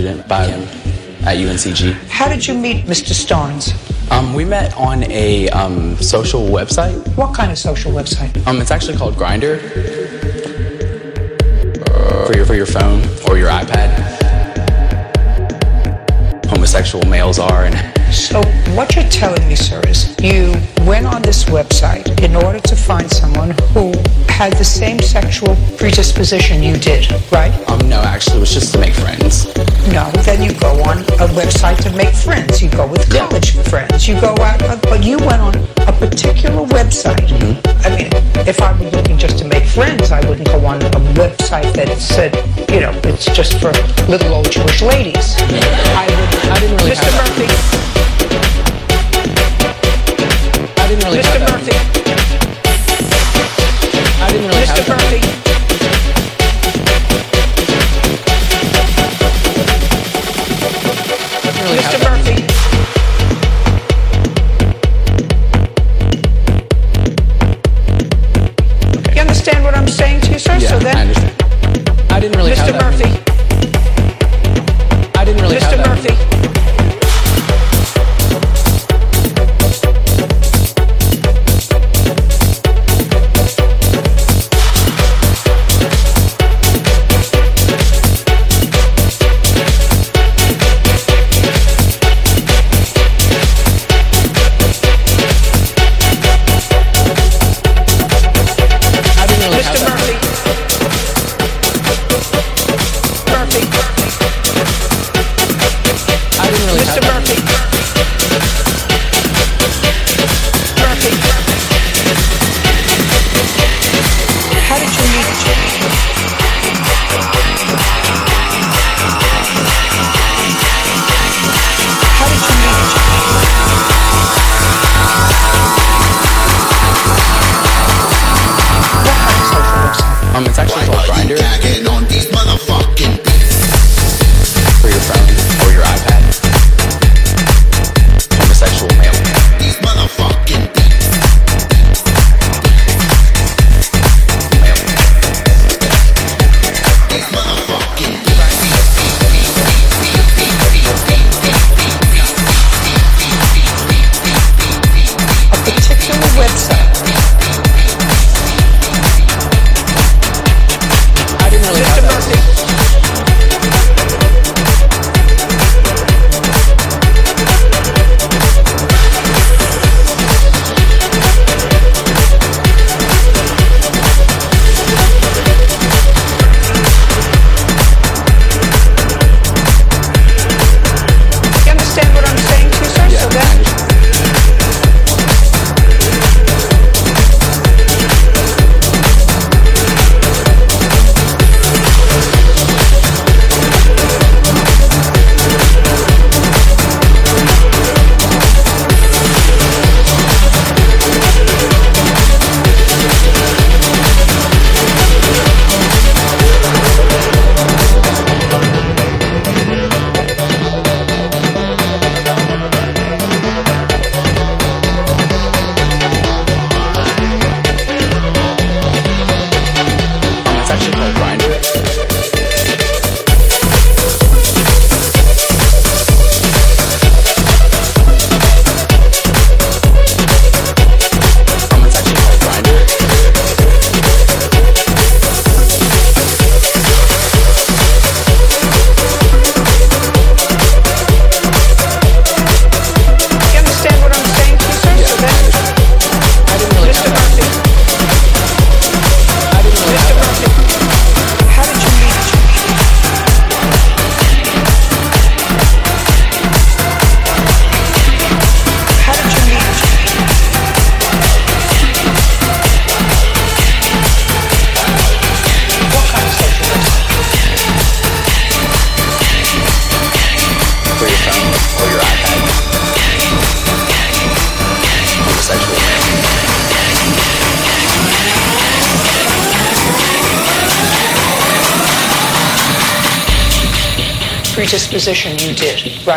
student, biochem at UNCG. How did you meet Mr. Starnes? Um, we met on a um, social website. What kind of social website? Um, it's actually called Grindr for your for your phone or your iPad. Homosexual males are and So, what you're telling me, sir, is you went on this website in order to find someone who had the same sexual predisposition you did, right? um no, actually, it was just to make friends. No, then you go on a website to make friends. You go with Yeah. college friends. You go out, but you went on a particular website. I mean, if I were looking just to make friends, I wouldn't go on a website that said, you know, it's just for little old Jewish ladies. I would. I didn't really Mr. Murphy, really Mr. Murphy, I didn't really Mr. Murphy.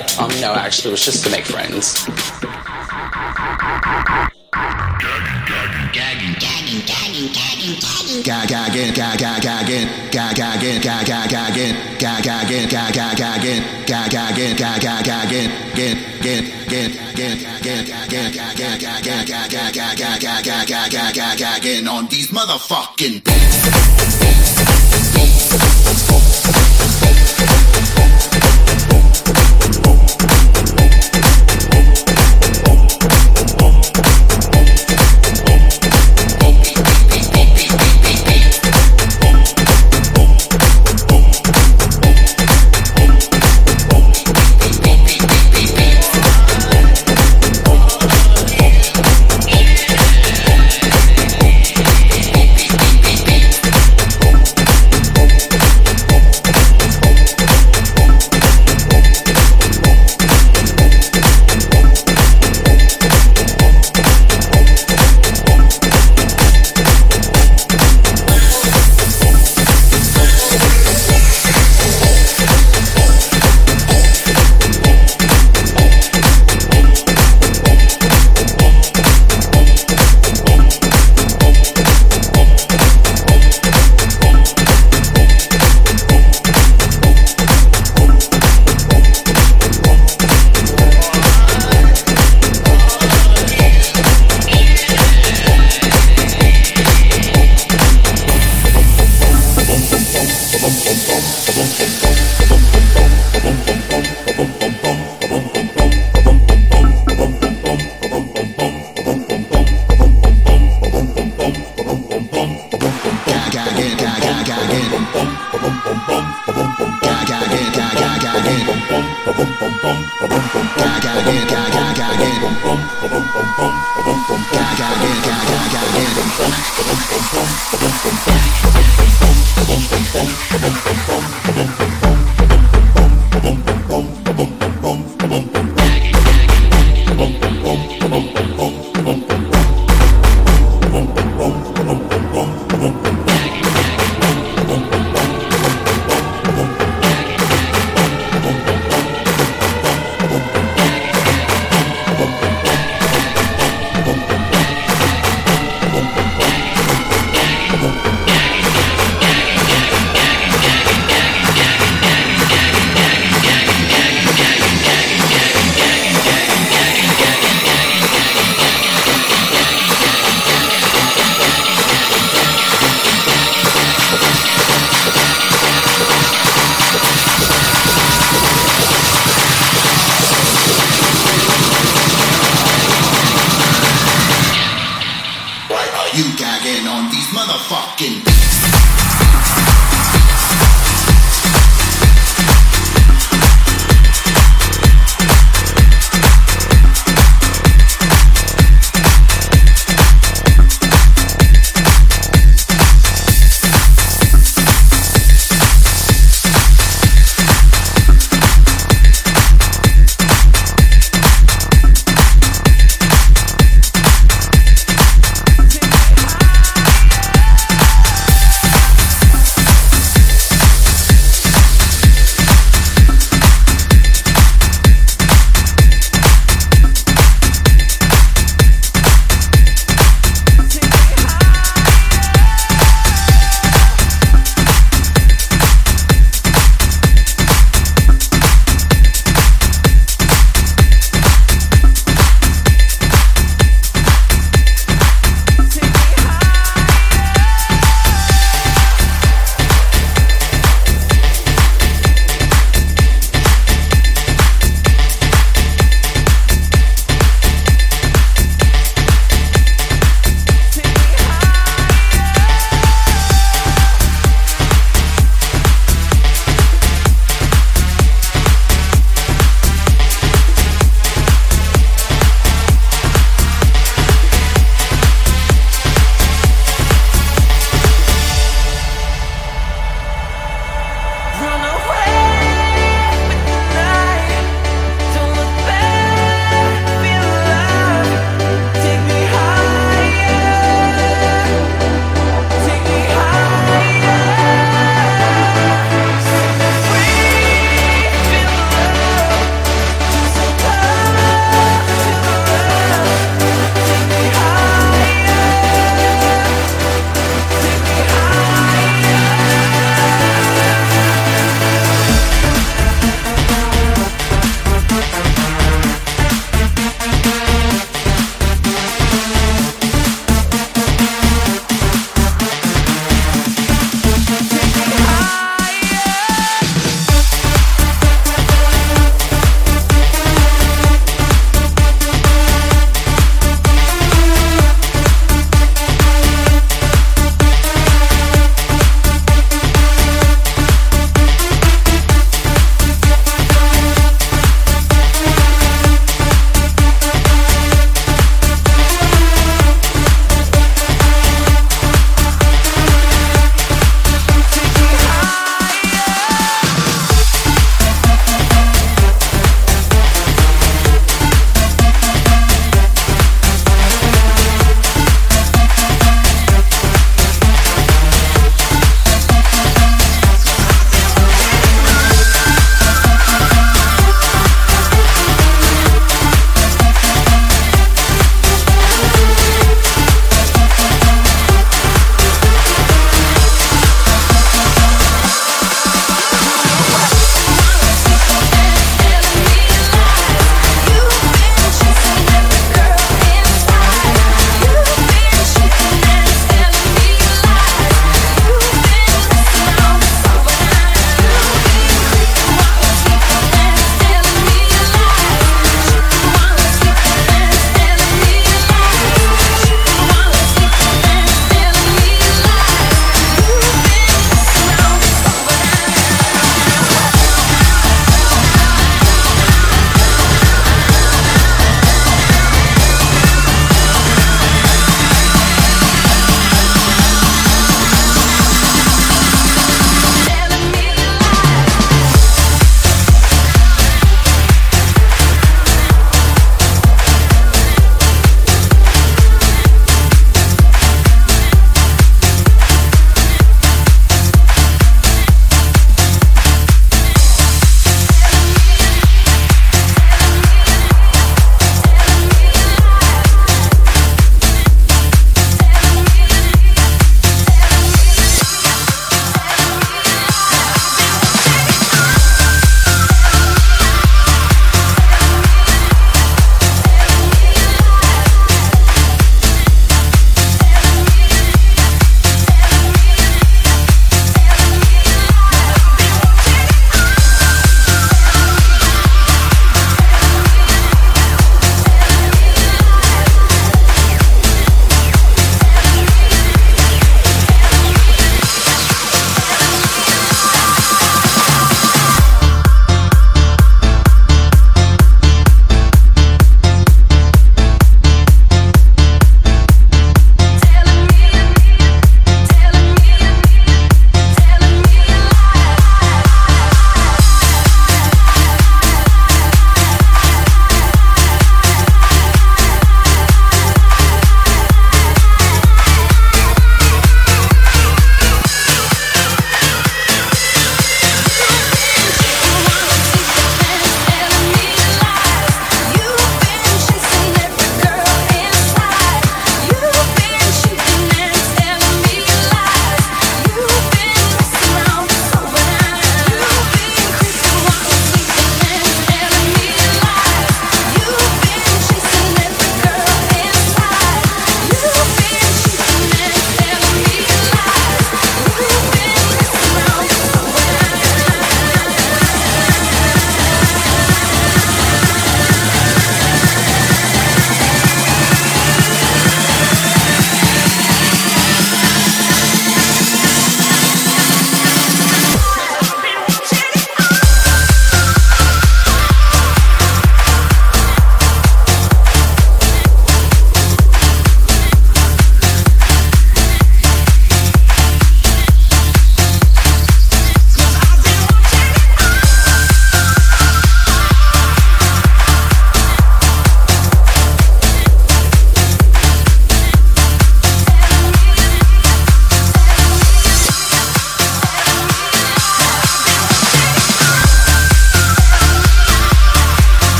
Did, right? Um, no, actually, it was just to make friends. gagging, gagging, gagging, gagging. gagging, gagging, gagging, gagging, gagging, gagging, gagging, gagging, gagging, gagging, gagging on these motherfucking beats.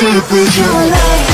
Deep is your love?